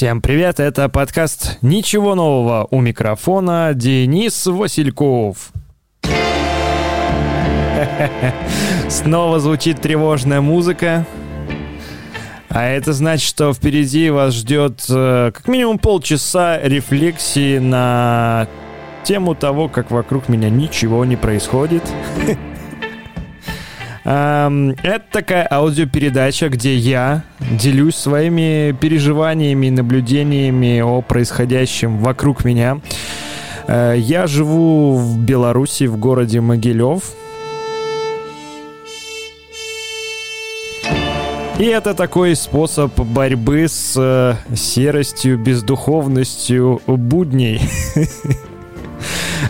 Всем привет, это подкаст «Ничего нового» у микрофона Денис Васильков. Снова звучит тревожная музыка. А это значит, что впереди вас ждет э, как минимум полчаса рефлексии на тему того, как вокруг меня ничего не происходит. Это такая аудиопередача, где я делюсь своими переживаниями и наблюдениями о происходящем вокруг меня. Э, я живу в Беларуси, в городе Могилев. И это такой способ борьбы с э, серостью, бездуховностью будней.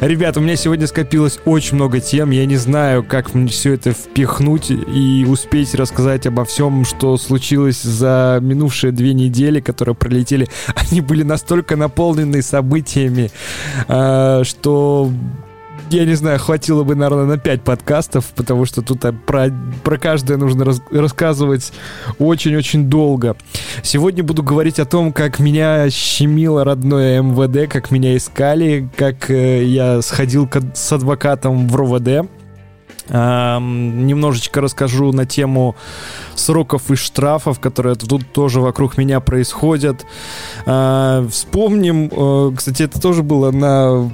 Ребят, у меня сегодня скопилось очень много тем. Я не знаю, как мне все это впихнуть и успеть рассказать обо всем, что случилось за минувшие две недели, которые пролетели. Они были настолько наполнены событиями, а, что я не знаю, хватило бы, наверное, на 5 подкастов, потому что тут а, про, про каждое нужно раз, рассказывать очень-очень долго. Сегодня буду говорить о том, как меня щемило родное МВД, как меня искали, как э, я сходил к, с адвокатом в РОВД. Uh, немножечко расскажу на тему сроков и штрафов, которые тут тоже вокруг меня происходят. Uh, вспомним, uh, кстати, это тоже было на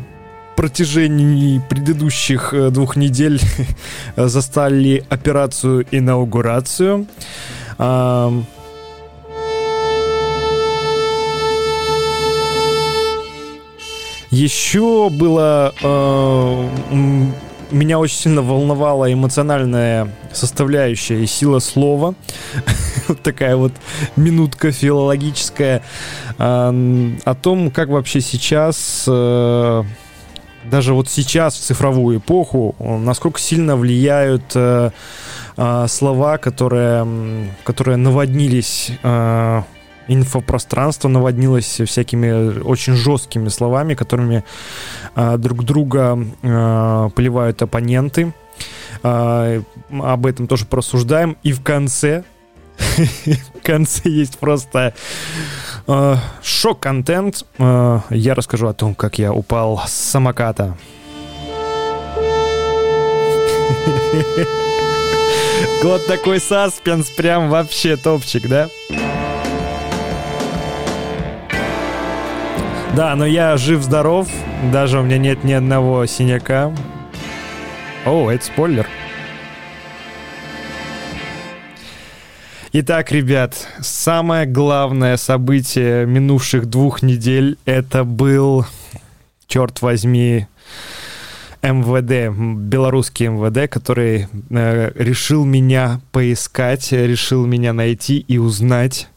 протяжении предыдущих э, двух недель застали операцию инаугурацию. Еще было... Э, меня очень сильно волновала эмоциональная составляющая и сила слова. вот такая вот минутка филологическая. о том, как вообще сейчас э, даже вот сейчас, в цифровую эпоху, насколько сильно влияют э, э, слова, которые, которые наводнились э, инфопространство наводнилось всякими очень жесткими словами, которыми э, друг друга э, поливают оппоненты. Э, об этом тоже порассуждаем. И в конце, в конце есть просто Э, шок-контент. Э, я расскажу о том, как я упал с самоката. Вот такой саспенс, прям вообще топчик, да? Да, но я жив-здоров, даже у меня нет ни одного синяка. О, это спойлер. Итак, ребят, самое главное событие минувших двух недель это был, черт возьми, МВД, белорусский МВД, который э, решил меня поискать, решил меня найти и узнать,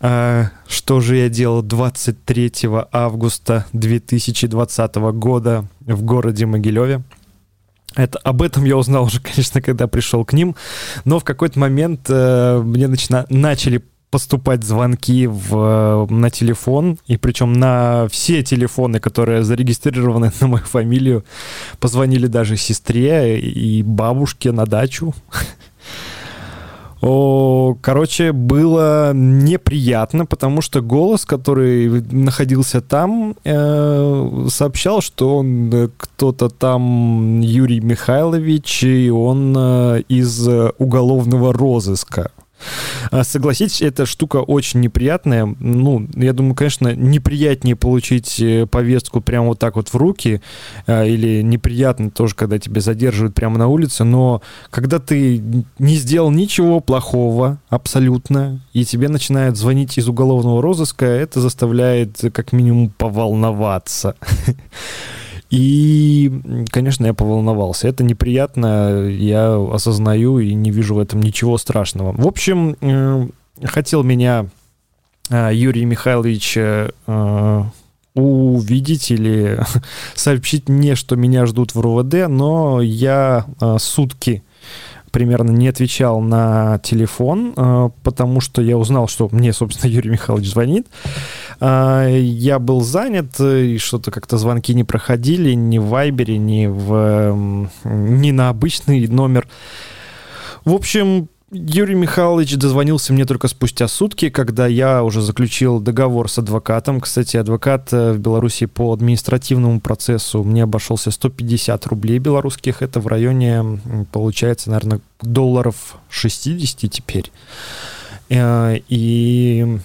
э, что же я делал 23 августа 2020 года в городе Могилеве. Это, об этом я узнал уже, конечно, когда пришел к ним, но в какой-то момент э, мне начина, начали поступать звонки в, на телефон, и причем на все телефоны, которые зарегистрированы на мою фамилию, позвонили даже сестре и бабушке на дачу. О, короче, было неприятно, потому что голос, который находился там, э, сообщал, что он э, кто-то там Юрий Михайлович, и он э, из уголовного розыска. А, согласитесь, эта штука очень неприятная. Ну, я думаю, конечно, неприятнее получить э, повестку прямо вот так вот в руки, а, или неприятно тоже, когда тебя задерживают прямо на улице, но когда ты не сделал ничего плохого абсолютно, и тебе начинают звонить из уголовного розыска, это заставляет как минимум поволноваться. И, конечно, я поволновался. Это неприятно, я осознаю и не вижу в этом ничего страшного. В общем, э, хотел меня э, Юрий Михайлович э, увидеть или сообщить мне, что меня ждут в РУВД, но я сутки примерно не отвечал на телефон, э, потому что я узнал, что мне, собственно, Юрий Михайлович звонит. Э, я был занят, и что-то как-то звонки не проходили ни в Вайбере, ни, в, ни на обычный номер. В общем, Юрий Михайлович дозвонился мне только спустя сутки, когда я уже заключил договор с адвокатом. Кстати, адвокат э, в Беларуси по административному процессу мне обошелся 150 рублей белорусских. Это в районе, получается, наверное, долларов 60 теперь. Э, и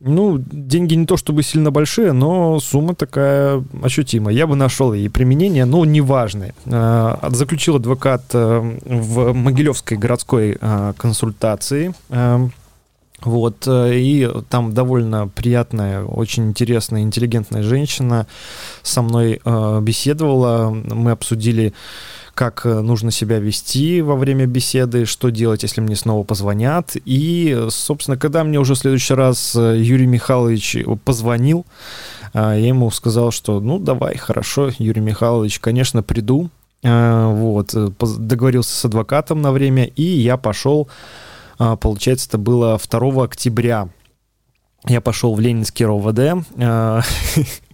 ну, деньги не то чтобы сильно большие, но сумма такая ощутимая. Я бы нашел и применение, но неважное. А, заключил адвокат э, в Могилевской городской а, консультации. Э, вот, э, и там довольно приятная, очень интересная, интеллигентная женщина со мной беседовала. Мы обсудили как э, нужно себя вести во время беседы, что делать, если мне снова позвонят. И, собственно, когда мне уже в следующий раз э, Юрий Михайлович позвонил, э, я ему сказал, что ну давай, хорошо, Юрий Михайлович, конечно, приду. Вот, договорился с адвокатом на время, и я пошел, получается, это было 2 октября. Я пошел в Ленинский РОВД.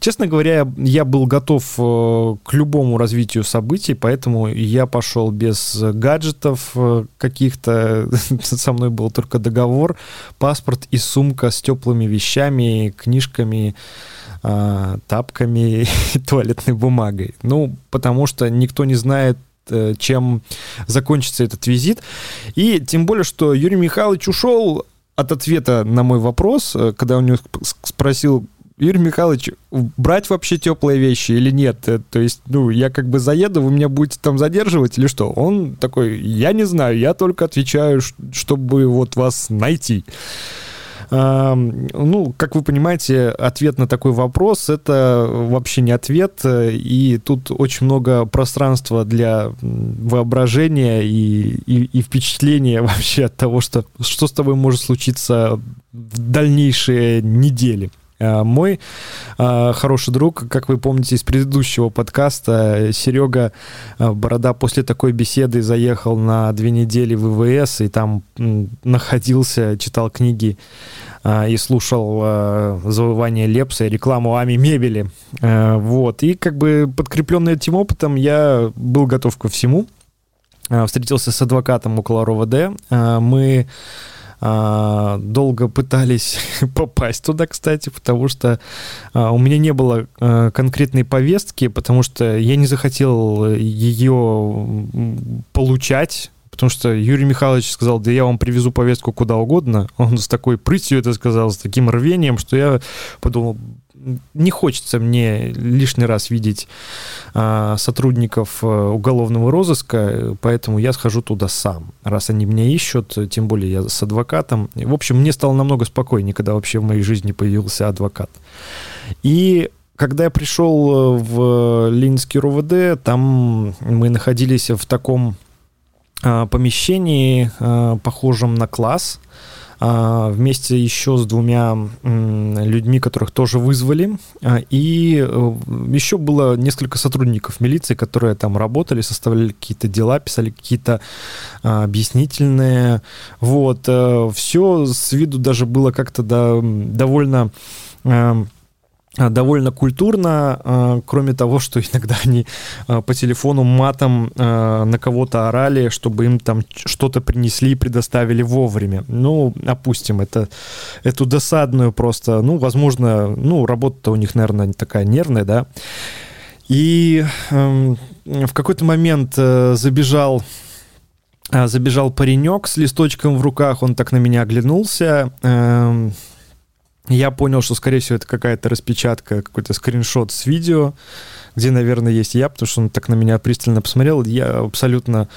Честно говоря, я был готов э, к любому развитию событий, поэтому я пошел без гаджетов э, каких-то. Со мной был только договор, паспорт и сумка с теплыми вещами, книжками, э, тапками и туалетной бумагой. Ну, потому что никто не знает, чем закончится этот визит. И тем более, что Юрий Михайлович ушел от ответа на мой вопрос, когда у него спросил, Юрий Михайлович, брать вообще теплые вещи или нет? Э, то есть, ну, я как бы заеду, вы меня будете там задерживать или что? Он такой, я не знаю, я только отвечаю, чтобы вот вас найти. Ну, как вы понимаете, ответ на такой вопрос — это вообще не ответ, и тут очень много пространства для воображения и, и, и впечатления вообще от того, что, что с тобой может случиться в дальнейшие недели. Э, мой э, хороший друг, как вы помните из предыдущего подкаста, Серега э, Борода после такой беседы заехал на две недели в ВВС и там находился, читал книги и слушал завывание Лепса и рекламу Ами мебели. Вот. И как бы подкрепленный этим опытом я был готов ко всему. Встретился с адвокатом около РОВД. Мы а, долго пытались попасть туда, кстати, потому что а, у меня не было а, конкретной повестки, потому что я не захотел ее получать, потому что Юрий Михайлович сказал, да я вам привезу повестку куда угодно. Он с такой прытью это сказал, с таким рвением, что я подумал, не хочется мне лишний раз видеть а, сотрудников а, уголовного розыска, поэтому я схожу туда сам. Раз они меня ищут, тем более я с адвокатом. В общем, мне стало намного спокойнее, когда вообще в моей жизни появился адвокат. И когда я пришел в Ленинский РУВД, там мы находились в таком а, помещении, а, похожем на класс, вместе еще с двумя людьми, которых тоже вызвали. А, и э, еще было несколько сотрудников милиции, которые там работали, составляли какие-то дела, писали какие-то а, объяснительные. Вот. Э, Все с виду даже было как-то довольно а, довольно культурно, а, кроме того, что иногда они а, по телефону матом на кого-то орали, чтобы им там что-то принесли и предоставили вовремя. Ну, опустим, это, эту досадную просто, ну, возможно, ну, работа-то у них, наверное, такая нервная, да. И э, в какой-то момент э, забежал забежал паренек с листочком в руках, он так на меня оглянулся, э, я понял, что, скорее всего, это какая-то распечатка, какой-то скриншот с видео, где, наверное, есть я, потому что он так на меня пристально посмотрел. Я абсолютно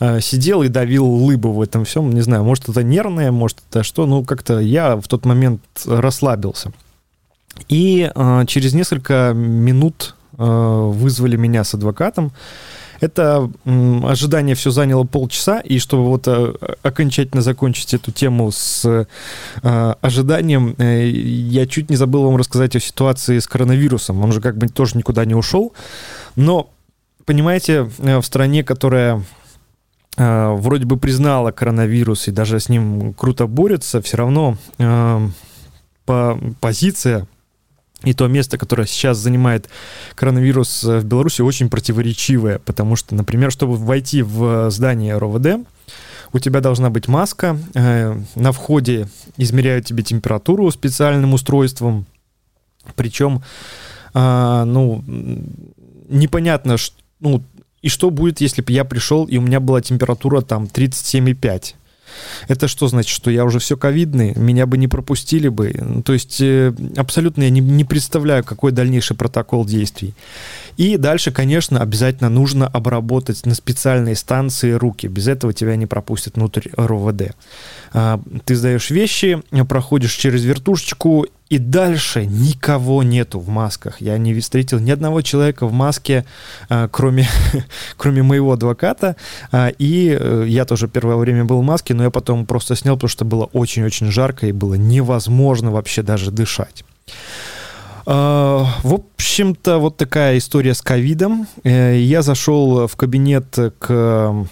э, сидел и давил лыбу в этом всем. Не знаю, может, это нервное, может, это что. Ну, как-то я в тот момент расслабился. И э, через несколько минут э, вызвали меня с адвокатом. Это ожидание все заняло полчаса, и чтобы вот э, окончательно закончить эту тему с э, ожиданием, э, я чуть не забыл вам рассказать о ситуации с коронавирусом. Он же как бы тоже никуда не ушел. Но, понимаете, в стране, которая вроде бы признала коронавирус и даже с ним круто борется, все равно по позиция и то место, которое сейчас занимает коронавирус э, в Беларуси, очень противоречивое, потому что, например, чтобы войти в здание РОВД, у тебя должна быть маска, э, на входе измеряют тебе температуру специальным устройством, причем, э, ну, непонятно, ну, и что будет, если бы я пришел, и у меня была температура там 37,5. Это что значит, что я уже все ковидный, меня бы не пропустили бы? Ну, то есть э, абсолютно я не, не представляю, какой дальнейший протокол действий. И дальше, конечно, обязательно нужно обработать на специальной станции руки. Без этого тебя не пропустят внутрь РОВД. А, ты сдаешь вещи, проходишь через вертушечку, и дальше никого нету в масках. Я не встретил ни одного человека в маске, а, кроме, кроме моего адвоката. А, и э, я тоже первое время был в маске, но я потом просто снял, потому что было очень-очень жарко и было невозможно вообще даже дышать. В общем-то, вот такая история с ковидом. Э, я зашел в кабинет к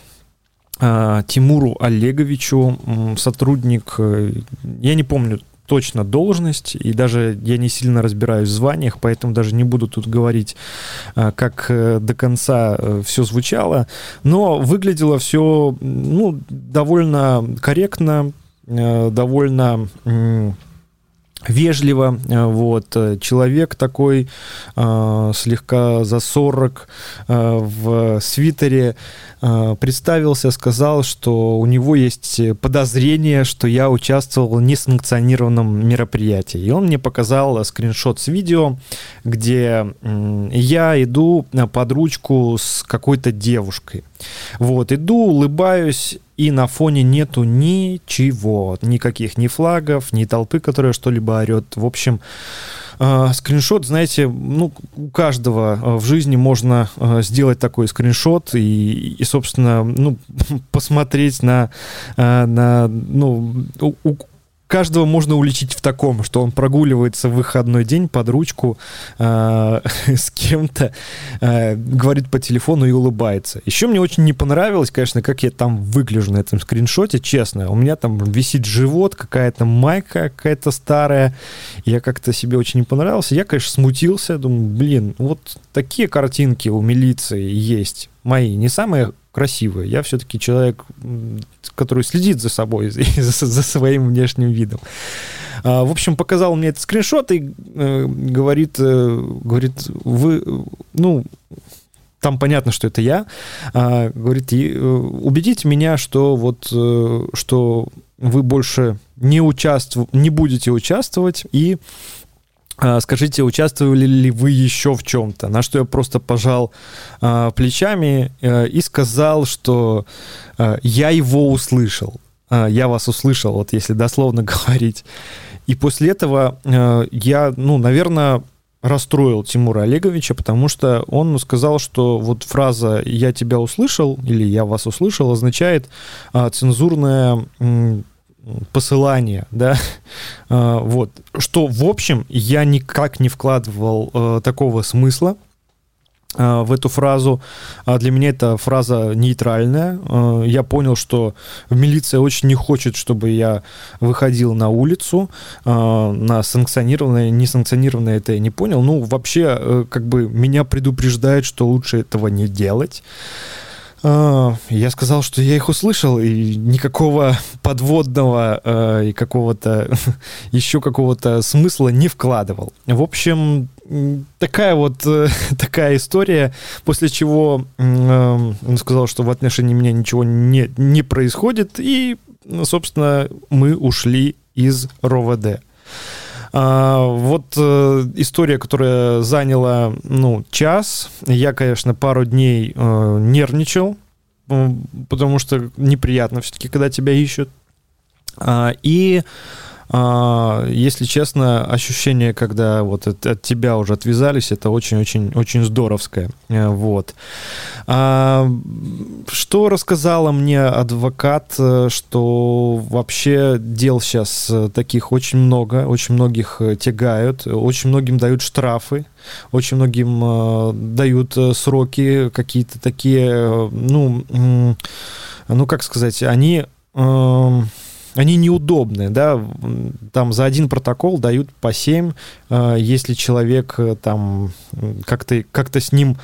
а, Тимуру Олеговичу, сотрудник, э, я не помню точно должность, и даже я не сильно разбираюсь в званиях, поэтому даже не буду тут говорить, а, как э, до конца э, все звучало, но выглядело все ну, довольно корректно, довольно вежливо, э, вот, э, человек такой э, слегка за 40 э, в свитере э, представился, сказал, что у него есть подозрение, что я участвовал в несанкционированном мероприятии. И он мне показал скриншот с видео, где э, я иду под ручку с какой-то девушкой. Вот, иду, улыбаюсь, и на фоне нету ничего, никаких ни флагов, ни толпы, которая что-либо орет. В общем, э, скриншот, знаете, ну, у каждого э, в жизни можно э, сделать такой скриншот и, и собственно, ну, посмотреть на, на ну, у, каждого можно уличить в таком, что он прогуливается в выходной день под ручку э, с кем-то, э, говорит по телефону и улыбается. Еще мне очень не понравилось, конечно, как я там выгляжу на этом скриншоте, честно. У меня там висит живот, какая-то майка какая-то старая. Я как-то себе очень не понравился. Я, конечно, смутился. Думаю, блин, вот такие картинки у милиции есть мои. Не самые красивые. Я все-таки человек, который следит за собой, за, за своим внешним видом. А, в общем, показал мне этот скриншот и э, говорит, э, говорит, вы, ну, там понятно, что это я, а, говорит, и, э, убедите меня, что вот, что вы больше не участву, не будете участвовать и скажите, участвовали ли вы еще в чем-то? На что я просто пожал э, плечами э, и сказал, что э, я его услышал. Э, я вас услышал, вот если дословно говорить. И после этого э, я, ну, наверное, расстроил Тимура Олеговича, потому что он сказал, что вот фраза «я тебя услышал» или «я вас услышал» означает э, цензурное посылание, да, а, вот, что, в общем, я никак не вкладывал э, такого смысла э, в эту фразу. А для меня эта фраза нейтральная. Э, я понял, что милиция очень не хочет, чтобы я выходил на улицу на санкционированное, несанкционированное, это я не понял. Ну, вообще, как бы меня предупреждают, что лучше этого не делать. А, я сказал, что я их услышал, и никакого подводного э, и какого-то еще какого-то смысла не вкладывал. В общем, такая вот э, такая история, после чего э, он сказал, что в отношении меня ничего не, не происходит, и, собственно, мы ушли из РОВД. А, вот э, история, которая заняла, ну, час. Я, конечно, пару дней э, нервничал, потому что неприятно все-таки, когда тебя ищут. А, и если честно, ощущение, когда вот от, от тебя уже отвязались, это очень-очень-очень здоровское. Э, вот. А, что рассказала мне адвокат, э, что вообще дел сейчас э, таких очень много, очень многих тягают, очень многим дают штрафы, очень многим дают сроки какие-то такие, ну, ну как сказать, они... Э, они неудобные, да, там за один протокол дают по 7, э, если человек э, там как-то как с ним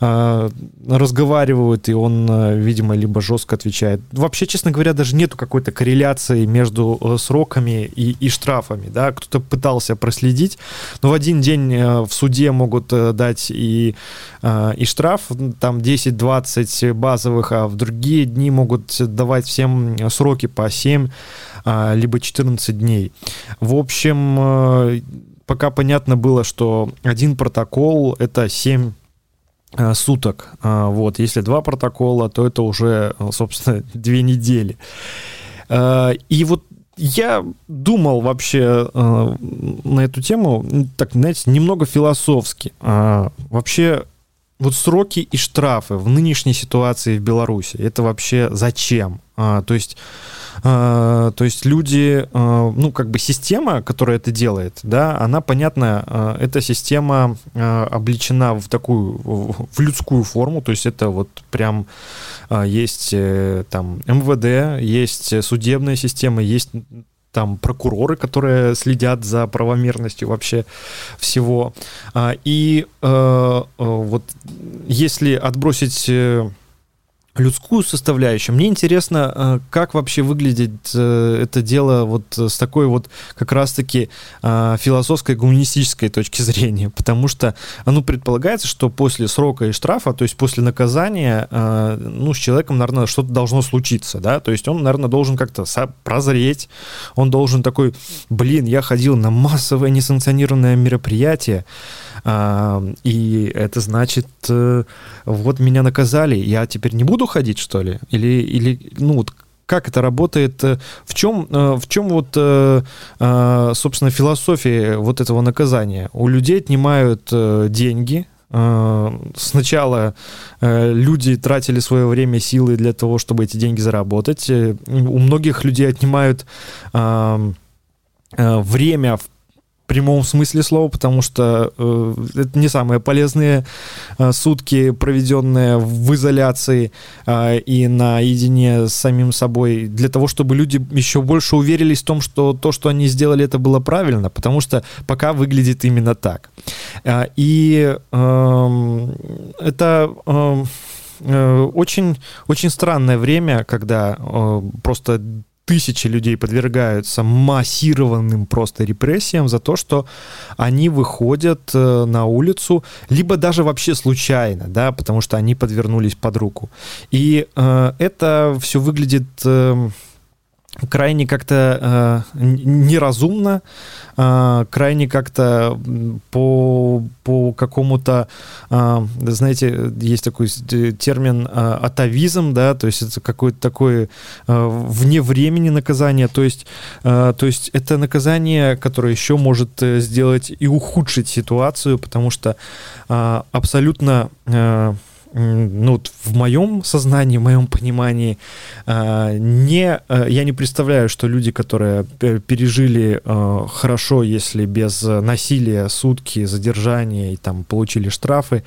э, разговаривают, и он, видимо, либо жестко отвечает. Вообще, честно говоря, даже нету какой-то корреляции между сроками и, и штрафами, да, кто-то пытался проследить, но в один день в суде могут дать и, и штраф, там 10-20 базовых, а в другие дни могут давать всем сроки по 7 а, либо 14 дней. В общем, э, пока понятно было, что один протокол — это 7 э, суток. А, вот, если два протокола, то это уже, собственно, две недели. Э, и вот я думал вообще э, на эту тему, так, знаете, немного философски. Вообще, вот сроки и штрафы в нынешней ситуации в Беларуси, это вообще зачем? Э, то есть а, то есть люди, а, ну, как бы система, которая это делает, да, она, понятно, а, эта система обличена в такую, в людскую форму, то есть это вот прям есть э, там МВД, есть судебная система, есть там прокуроры, которые следят за правомерностью вообще всего. И э, вот если отбросить э, людскую составляющую. Мне интересно, э, как вообще выглядит э, это дело вот с такой вот как раз-таки э, философской гуманистической точки зрения, потому что, ну, предполагается, что после срока и штрафа, то есть после наказания, ну, с человеком, наверное, что-то должно случиться, да, то есть он, наверное, должен как-то прозреть, он должен такой, блин, я ходил на массовое несанкционированное мероприятие, и это значит, вот меня наказали, я теперь не буду ходить, что ли? Или, или ну, вот как это работает? В чем, в чем вот, собственно, философия вот этого наказания? У людей отнимают деньги, Сначала люди тратили свое время, силы для того, чтобы эти деньги заработать. У многих людей отнимают время в прямом смысле слова, потому что э, это не самые полезные э, сутки, проведенные в изоляции э, и наедине с самим собой, для того, чтобы люди еще больше уверились в том, что то, что они сделали, это было правильно, потому что пока выглядит именно так. Э, и э, это... Э, э, очень, очень странное время, когда э, просто тысячи людей подвергаются массированным просто репрессиям за то, что они выходят э, на улицу, либо даже вообще случайно, да, потому что они подвернулись под руку. И э, это все выглядит... Э, крайне как-то э, неразумно, э, крайне как-то по, по какому-то, э, знаете, есть такой термин э, атовизм, да, то есть это какое-то такое э, вне времени наказание, то есть, э, то есть это наказание, которое еще может э, сделать и ухудшить ситуацию, потому что э, абсолютно э, ну, в моем сознании, в моем понимании, а, не, а, я не представляю, что люди, которые пережили а, хорошо, если без насилия сутки задержания и там получили штрафы,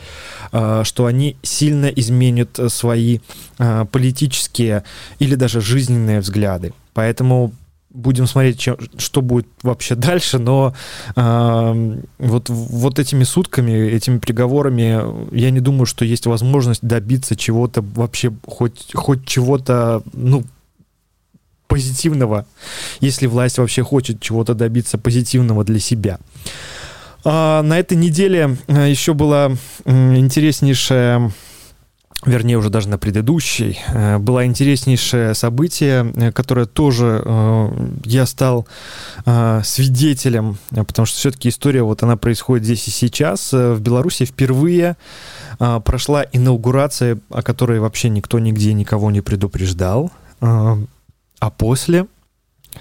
что они сильно изменят свои политические или даже жизненные взгляды. Поэтому будем смотреть, чем, что будет вообще дальше, но э, вот, вот этими сутками, этими приговорами, я не думаю, что есть возможность добиться чего-то вообще, хоть, хоть чего-то, ну, позитивного, если власть вообще хочет чего-то добиться позитивного для себя. А, на этой неделе э, еще была интереснейшая вернее уже даже на предыдущей, э, было интереснейшее событие, э, которое тоже э, я стал свидетелем, потому что все-таки история вот она происходит здесь и сейчас. В Беларуси впервые прошла инаугурация, о которой вообще никто нигде никого не предупреждал. А после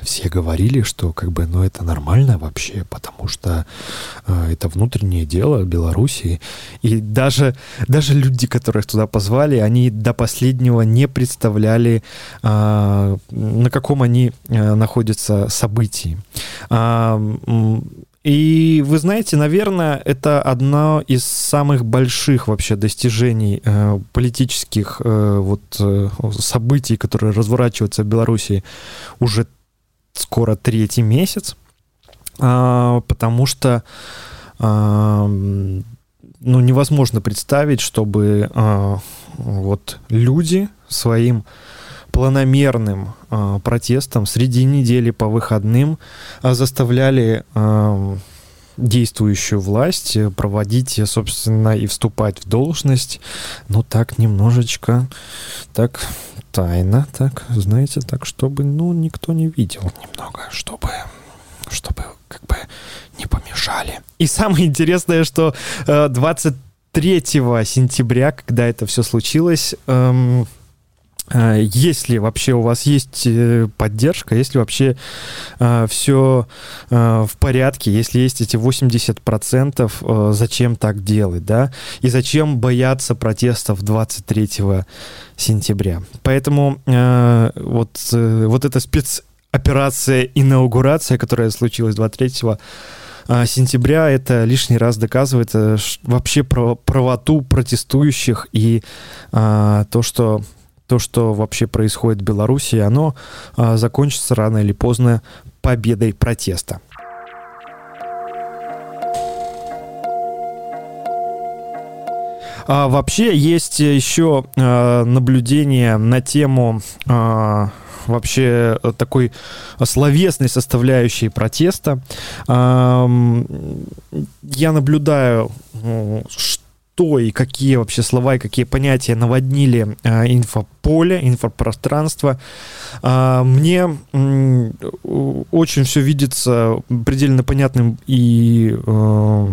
все говорили, что как бы, ну, это нормально вообще, потому что э, это внутреннее дело Белоруссии. И даже, даже люди, которых туда позвали, они до последнего не представляли, э, на каком они э, находятся событии. А, и вы знаете, наверное, это одно из самых больших вообще достижений э, политических э, вот э, событий, которые разворачиваются в Беларуси уже скоро третий месяц, а, потому что а, ну, невозможно представить, чтобы а, вот люди своим планомерным протестом среди недели по выходным заставляли действующую власть проводить, собственно, и вступать в должность, ну, так немножечко, так тайно, так, знаете, так, чтобы, ну, никто не видел немного, чтобы, чтобы, как бы, не помешали. И самое интересное, что э, 23 сентября, когда это все случилось, эм, если вообще у вас есть э, поддержка, если вообще э, все э, в порядке, если есть эти 80%, э, зачем так делать, да? И зачем бояться протестов 23 сентября? Поэтому э, вот, э, вот эта спецоперация инаугурация, которая случилась 23 э, сентября, это лишний раз доказывает э, вообще правоту протестующих и э, то, что то, что вообще происходит в Беларуси, оно а, закончится рано или поздно победой протеста. А, вообще есть еще а, наблюдение на тему а, вообще такой словесной составляющей протеста. Я наблюдаю, что что и какие вообще слова и какие понятия наводнили э, инфополе, инфопространство. Э, мне очень все видится предельно понятным и э,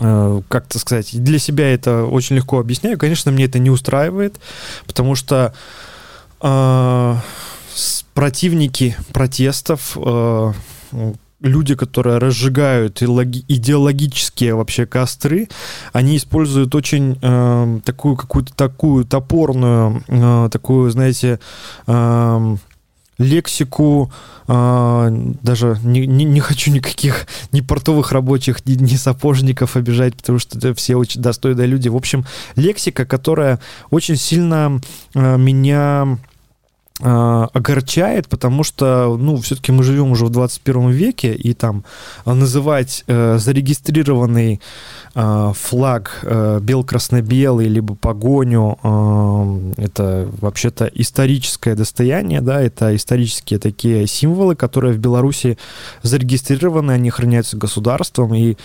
э, как-то сказать, для себя это очень легко объясняю. Конечно, мне это не устраивает, потому что противники протестов люди, которые разжигают идеологические вообще костры, они используют очень э, такую какую-то такую топорную, э, такую, знаете, э, лексику, э, даже не, не, не хочу никаких ни портовых рабочих, ни, ни сапожников обижать, потому что это все очень достойные люди. В общем, лексика, которая очень сильно э, меня огорчает, потому что, ну, все-таки мы живем уже в 21 веке, и там называть э, зарегистрированный э, флаг э, бел-красно-белый, либо погоню, э, это вообще-то историческое достояние, да, это исторические такие символы, которые в Беларуси зарегистрированы, они храняются государством, и,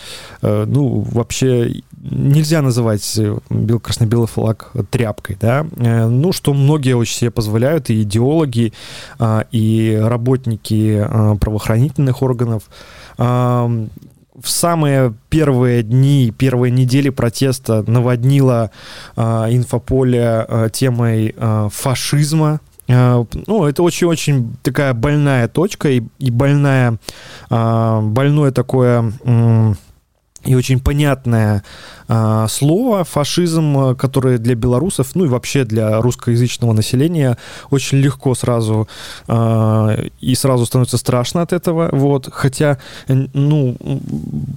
э, ну, вообще нельзя называть бел-красно-белый флаг тряпкой, да, э, ну, что многие очень себе позволяют, и идиоты, идеологи а, и работники а, правоохранительных органов в самые первые дни, первые недели протеста наводнила э, инфополе темой фашизма. Ну, это очень-очень такая больная точка и, и больная, больное такое... и очень понятное э, слово фашизм, которое для белорусов, ну и вообще для русскоязычного населения очень легко сразу э, и сразу становится страшно от этого, вот, хотя, ну,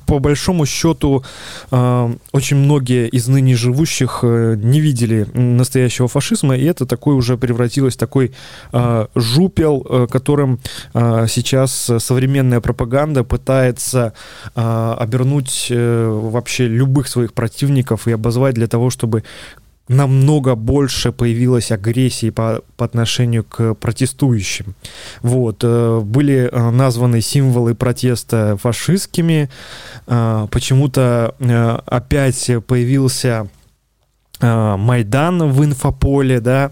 по большому счету, э, очень многие из ныне живущих э, не видели настоящего фашизма, и это такой уже превратилось такой э, жупел, э, которым э, сейчас современная пропаганда пытается э, обернуть э, вообще любых своих противников и обозвать для того, чтобы намного больше появилось агрессии по, по отношению к протестующим. Вот. Э, были э, названы символы протеста фашистскими. Э, почему-то опять появился Майдан в инфополе, да,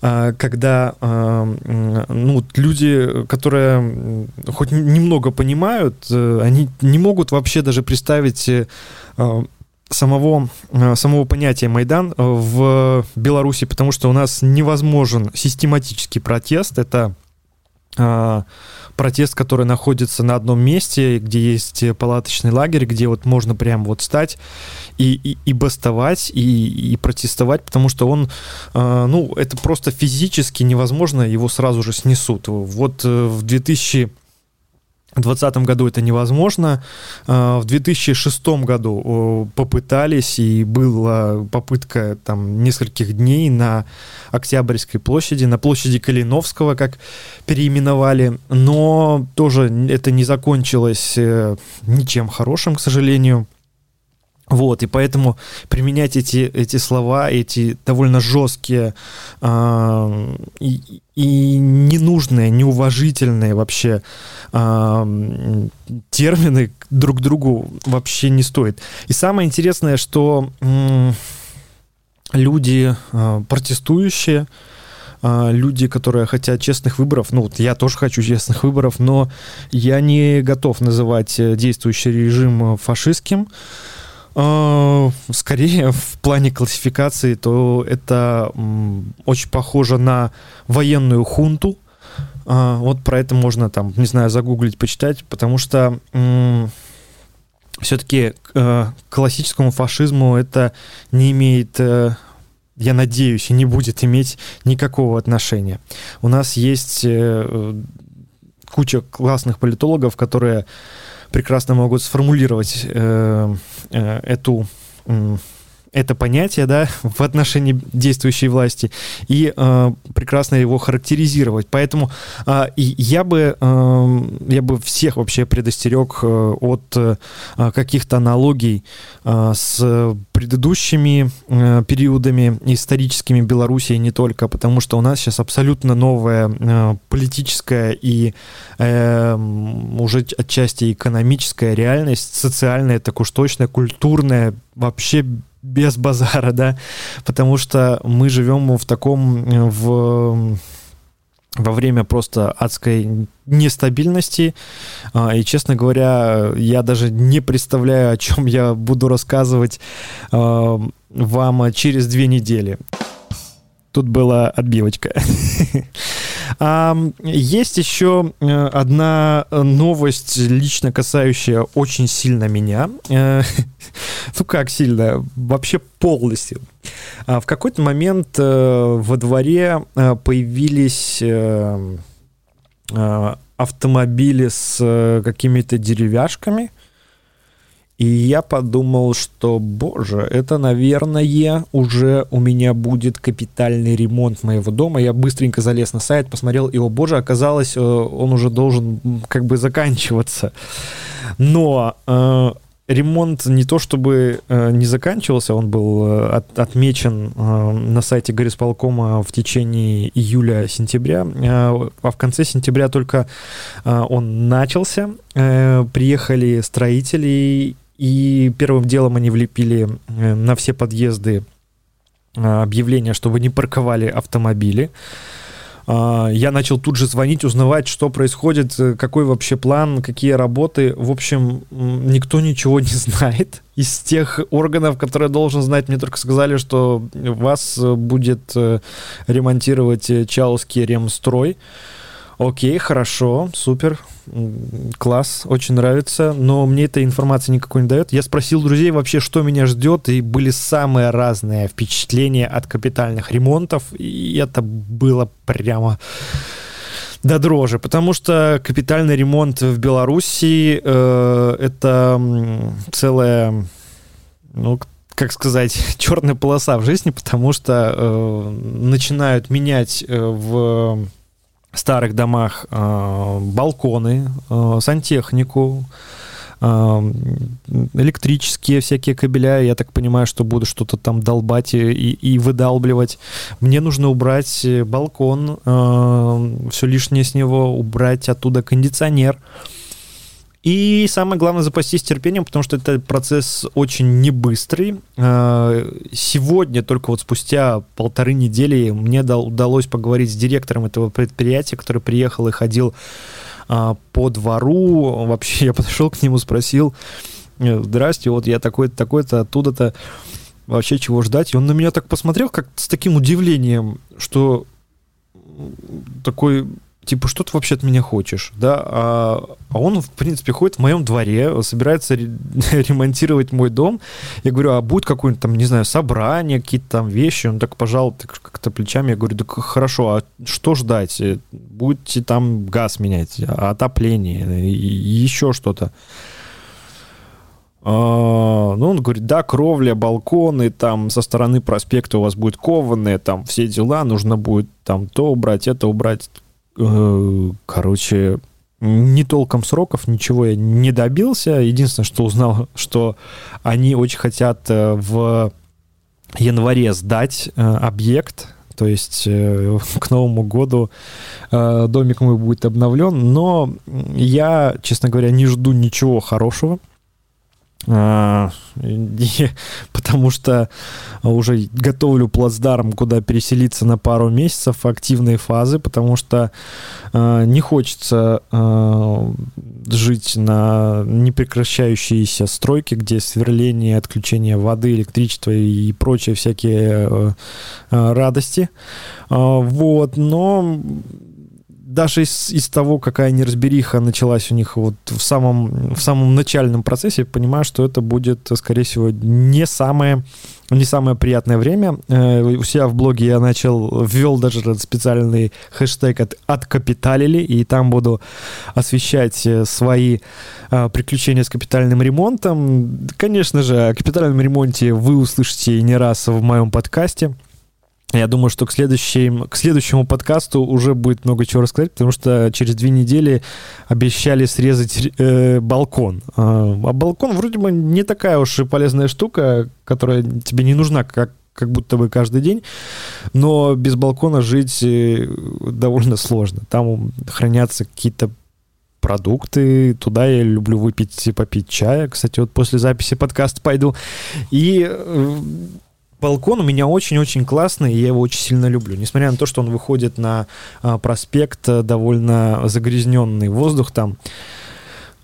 когда ну, люди, которые хоть немного понимают, они не могут вообще даже представить самого, э, самого понятия Майдан э, в Беларуси, потому что у нас невозможен систематический протест. Это э, протест, который находится на одном месте, где есть палаточный лагерь, где вот можно прям вот стать и, и, и бастовать, и, и протестовать, потому что он, ну, это просто физически невозможно, его сразу же снесут. Вот в 2000 в 2020 году это невозможно. А, в 2006 году попытались, и была попытка там нескольких дней на Октябрьской площади, на площади Калиновского, как переименовали, но тоже это не закончилось э, ничем хорошим, к сожалению. Вот, и поэтому применять эти, эти слова, эти довольно жесткие э, и, и ненужные, неуважительные вообще э, термины друг другу вообще не стоит. И самое интересное, что э, люди э, протестующие, люди, которые хотят честных выборов, ну вот я тоже хочу честных выборов, но я не готов называть э, действующий режим фашистским. А, скорее, в плане классификации, то это очень похоже на военную хунту. А, вот про это можно там, не знаю, загуглить, почитать, потому что все-таки э, классическому фашизму это не имеет э, я надеюсь, и не будет иметь никакого отношения. У нас есть э, куча классных политологов, которые прекрасно могут сформулировать э, э, эту это понятие, да, в отношении действующей власти и э, прекрасно его характеризировать. Поэтому э, я бы э, я бы всех вообще предостерег э, от э, каких-то аналогий э, с предыдущими э, периодами историческими Белоруссии не только, потому что у нас сейчас абсолютно новая э, политическая и э, уже отчасти экономическая реальность, социальная, так уж точно, культурная, вообще без базара, да, потому что мы живем в таком, э, в во время просто адской нестабильности. А, и, честно говоря, я даже не представляю, о чем я буду рассказывать а, вам через две недели. Тут была отбивочка. Есть еще э, одна новость, лично касающая очень сильно меня. Э, ну как сильно? Вообще полностью. А в какой-то момент э, во дворе появились автомобили с какими-то деревяшками – и я подумал, что, боже, это, наверное, уже у меня будет капитальный ремонт моего дома. Я быстренько залез на сайт, посмотрел, и, о боже, оказалось, э, он уже должен как бы заканчиваться. Но э, ремонт не то чтобы э, не заканчивался, он был э, от, отмечен э, на сайте горисполкома в течение июля-сентября, э, а в конце сентября только э, он начался. Э, приехали строители и первым делом они влепили э, на все подъезды э, объявление, чтобы не парковали автомобили. А, я начал тут же звонить, узнавать, что происходит, э, какой вообще план, какие работы. В общем, никто ничего не знает. Из тех органов, которые должен знать, мне только сказали, что вас будет ремонтировать Чауские ремстрой. Окей, хорошо, супер, класс, очень нравится, но мне эта информация никакой не дает. Я спросил друзей вообще, что меня ждет, и были самые разные впечатления от капитальных ремонтов, и это было прямо до дрожи, потому что капитальный ремонт в Беларуси э, это целая, ну, как сказать, черная полоса в жизни, потому что э, начинают менять э, в старых домах э, балконы, э, сантехнику, э, электрические всякие кабеля. Я так понимаю, что буду что-то там долбать и, и выдалбливать. Мне нужно убрать балкон, э, все лишнее с него, убрать оттуда кондиционер. Э, и самое главное запастись терпением, потому что это процесс очень небыстрый. А, сегодня, только вот спустя полторы недели, мне удалось поговорить с директором этого предприятия, который приехал и ходил а, по двору. Вообще я подошел к нему, спросил, «Э, здрасте, вот я такой-то, такой-то, оттуда-то, вообще чего ждать? И он на меня так посмотрел, как с таким удивлением, что такой типа, что ты вообще от меня хочешь, да, а, а он, в принципе, ходит в моем дворе, собирается ремонтировать мой дом, я говорю, а будет какое-нибудь там, не знаю, собрание, какие-то там вещи, он так пожал как-то плечами, я говорю, да хорошо, а что ждать, будете там газ менять, отопление, еще что-то, а, ну, он говорит, да, кровля, балконы, там со стороны проспекта у вас будет кованые, там все дела, нужно будет там то убрать, это убрать. Э, короче, не толком сроков, ничего я не добился. Единственное, что узнал, что они очень хотят э, в январе сдать э, объект, то есть к Новому году домик мой будет обновлен, но я, честно говоря, не жду ничего хорошего. А, потому что уже готовлю плацдарм, куда переселиться на пару месяцев активной фазы, потому что э, не хочется э, жить на непрекращающейся стройке, где сверление, отключение воды, электричества и прочие всякие радости. Вот, но даже из, из того, какая неразбериха началась у них вот в самом, в самом начальном процессе, понимаю, что это будет, скорее всего, не самое, не самое приятное время. Э, у себя в блоге я начал, ввел даже специальный хэштег от «Откапиталили», и там буду освещать э, свои э, приключения с капитальным ремонтом. Конечно же, о капитальном ремонте вы услышите не раз в моем подкасте – я думаю, что к, следующим, к следующему подкасту уже будет много чего рассказать, потому что через две недели обещали срезать э, балкон. А, а балкон вроде бы не такая уж и полезная штука, которая тебе не нужна как как будто бы каждый день, но без балкона жить э, довольно сложно. Там хранятся какие-то продукты, туда я люблю выпить и попить чая. Кстати, вот после записи подкаста пойду. И э, Балкон у меня очень-очень классный, и я его очень сильно люблю. Несмотря на то, что он выходит на а, проспект, э, довольно загрязненный воздух там.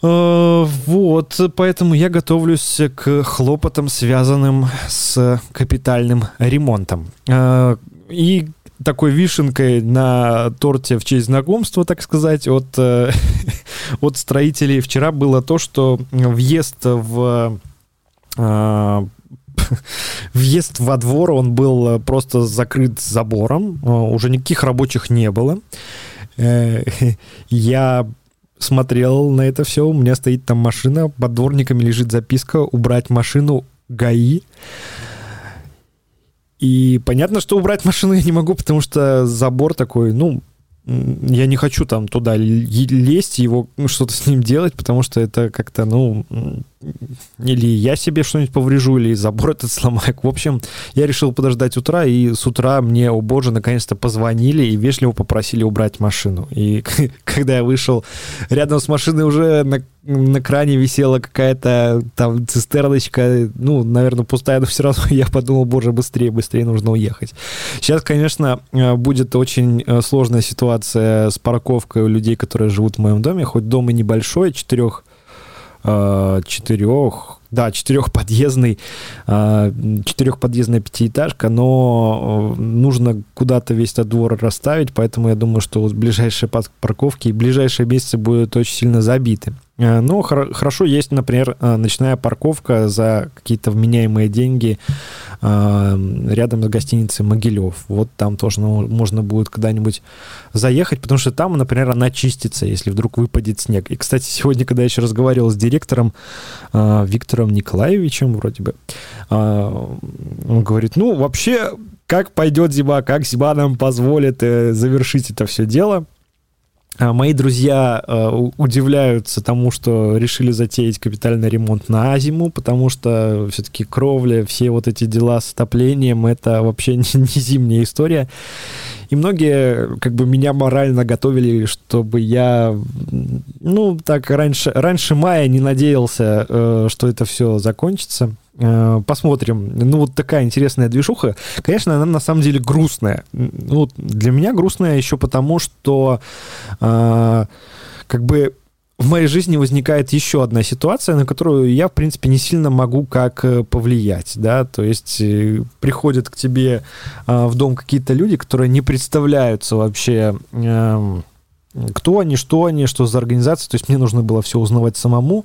Э, вот, поэтому я готовлюсь к хлопотам, связанным с капитальным ремонтом. Э, и такой вишенкой на торте в честь знакомства, так сказать, от, от строителей вчера было то, что въезд в въезд во двор, он был э, просто закрыт забором, э, уже никаких рабочих не было. Э, я смотрел на это все, у меня стоит там машина, под дворниками лежит записка «Убрать машину ГАИ». И понятно, что убрать машину я не могу, потому что забор такой, ну, я не хочу там туда лезть, его ну, что-то с ним делать, потому что это как-то, ну, или я себе что-нибудь поврежу, или забор этот сломаю. В общем, я решил подождать утра, и с утра мне, о боже, наконец-то позвонили и вежливо попросили убрать машину. И когда я вышел, рядом с машиной уже на, на кране висела какая-то там цистерночка, ну, наверное, пустая, но все равно я подумал, боже, быстрее, быстрее нужно уехать. Сейчас, конечно, э, будет очень э, сложная ситуация с парковкой у людей, которые живут в моем доме, хоть дом и небольшой, четырех четырех, да, четырехподъездный, э, четырехподъездная пятиэтажка, но э, нужно куда-то весь этот двор расставить, поэтому я думаю, что ближайшие парковки и ближайшие месяцы будут очень сильно забиты. Э, но хорошо есть, например, э, ночная парковка за какие-то вменяемые деньги рядом с гостиницей Могилев. Вот там тоже ну, можно будет когда-нибудь заехать, потому что там, например, она чистится, если вдруг выпадет снег. И, кстати, сегодня, когда я еще разговаривал с директором Виктором Николаевичем, вроде бы, он говорит, ну, вообще, как пойдет зима, как зима нам позволит завершить это все дело – а, мои друзья э, удивляются тому, что решили затеять капитальный ремонт на зиму, потому что все-таки кровля, все вот эти дела с отоплением, это вообще не, не зимняя история. И многие как бы меня морально готовили, чтобы я, ну, так раньше, раньше мая не надеялся, э, что это все закончится. Э, посмотрим. Ну, вот такая интересная движуха. Конечно, она на самом деле грустная. Ну, для меня грустная еще потому, что э, как бы в моей жизни возникает еще одна ситуация, на которую я, в принципе, не сильно могу как э, повлиять, да, то есть приходят к тебе в дом какие-то люди, которые не представляются вообще... Э, кто они, что они, что за организация. То есть мне нужно было все узнавать самому.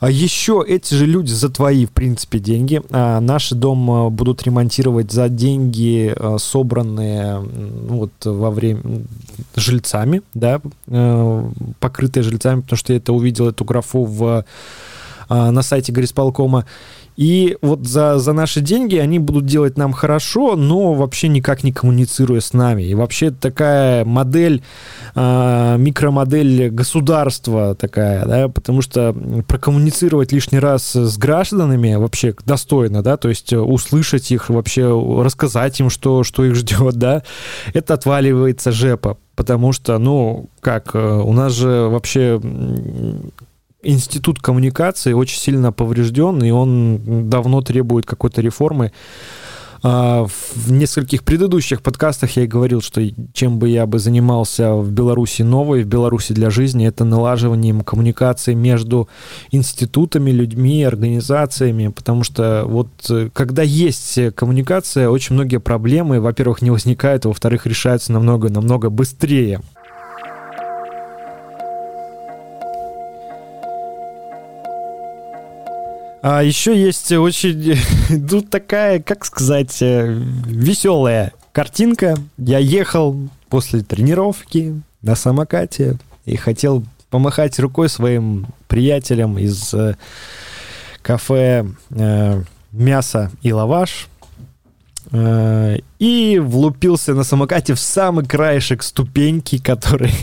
А еще эти же люди за твои, в принципе, деньги. А наши дом а, будут ремонтировать за деньги, а, собранные вот во время жильцами, да, э, покрытые жильцами, потому что я это увидел, эту графу в, на сайте горисполкома. И вот за, за наши деньги они будут делать нам хорошо, но вообще никак не коммуницируя с нами. И вообще такая модель, э, микромодель государства такая, да, потому что прокоммуницировать лишний раз с гражданами вообще достойно, да, то есть услышать их, вообще рассказать им, что, что их ждет, да, это отваливается жепа. Потому что, ну, как, э, у нас же вообще институт коммуникации очень сильно поврежден, и он давно требует какой-то реформы. А, в нескольких предыдущих подкастах я и говорил, что чем бы я бы занимался в Беларуси новой, в Беларуси для жизни, это налаживанием коммуникации между институтами, людьми, организациями, потому что вот э, когда есть коммуникация, очень многие проблемы, во-первых, не возникают, во-вторых, решаются намного-намного быстрее. А еще есть очень, тут такая, как сказать, э, веселая картинка. Я ехал после тренировки на самокате и хотел помахать рукой своим приятелям из э, кафе э, «Мясо и лаваш». Э, и влупился на самокате в самый краешек ступеньки, который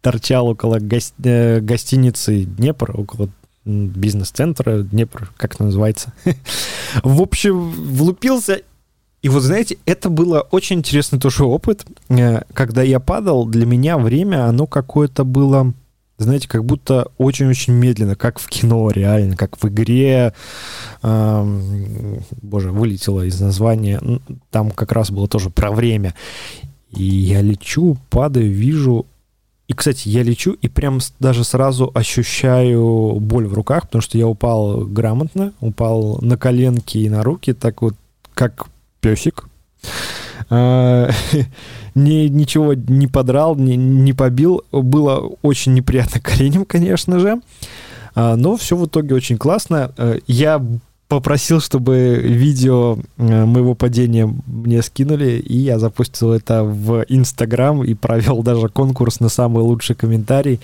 торчал около гости, э, гостиницы Днепр, около бизнес-центра, Днепр, как это называется. В общем, влупился. И вот, знаете, это было очень интересный тоже опыт. Э, когда я падал, для меня время, оно какое-то было, знаете, как будто очень-очень медленно, как в кино реально, как в игре. Эм, боже, вылетело из названия. Там как раз было тоже про время. И я лечу, падаю, вижу и, кстати, я лечу и прям даже сразу ощущаю боль в руках, потому что я упал грамотно, упал на коленки и на руки, так вот, как песик. А, ни, ничего не подрал, не, не побил. Было очень неприятно коленям, конечно же. А, но все в итоге очень классно. Э, я попросил, чтобы видео э, моего падения мне скинули, и я запустил это в Инстаграм и провел даже конкурс на самый лучший комментарий.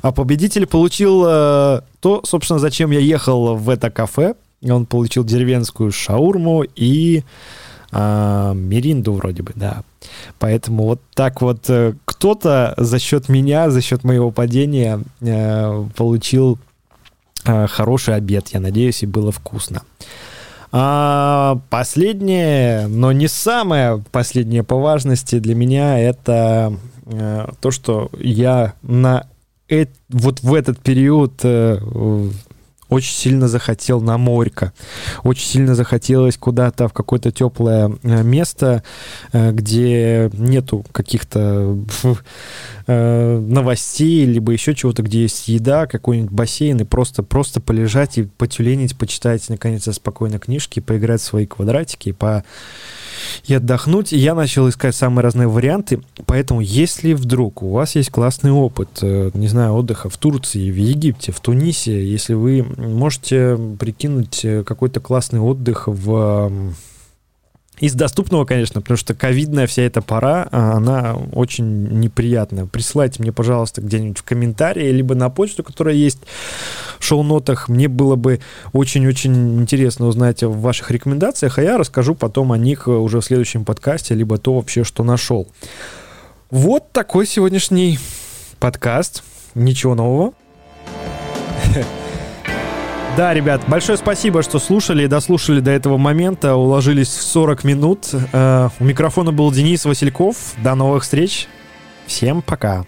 А победитель получил э, то, собственно, зачем я ехал в это кафе. Он получил деревенскую шаурму и э, Миринду вроде бы, да. Поэтому вот так вот э, кто-то за счет меня, за счет моего падения получил хороший обед, я надеюсь, и было вкусно. А последнее, но не самое последнее по важности для меня, это э, то, что я на э, вот в этот период э, очень сильно захотел на морька. Очень сильно захотелось куда-то в какое-то теплое э, место, э, где нету каких-то э, новостей, либо еще чего-то, где есть еда, какой-нибудь бассейн, и просто, просто полежать и потюленить, почитать, наконец, спокойно книжки, поиграть в свои квадратики, по и отдохнуть. И я начал искать самые разные варианты. Поэтому, если вдруг у вас есть классный опыт, не знаю, отдыха в Турции, в Египте, в Тунисе, если вы можете прикинуть э, какой-то классный отдых в из доступного, конечно, потому что ковидная вся эта пора, а, она очень неприятная. Присылайте мне, пожалуйста, где-нибудь в комментарии, либо на почту, которая есть в шоу-нотах. Мне было бы очень-очень интересно узнать о ваших рекомендациях, а я расскажу потом о них уже в следующем подкасте, либо то вообще, что нашел. Вот такой сегодняшний подкаст. Ничего нового. Да, ребят, большое спасибо, что слушали и дослушали до этого момента. Уложились в 40 минут. Э, у микрофона был Денис Васильков. До новых встреч. Всем пока.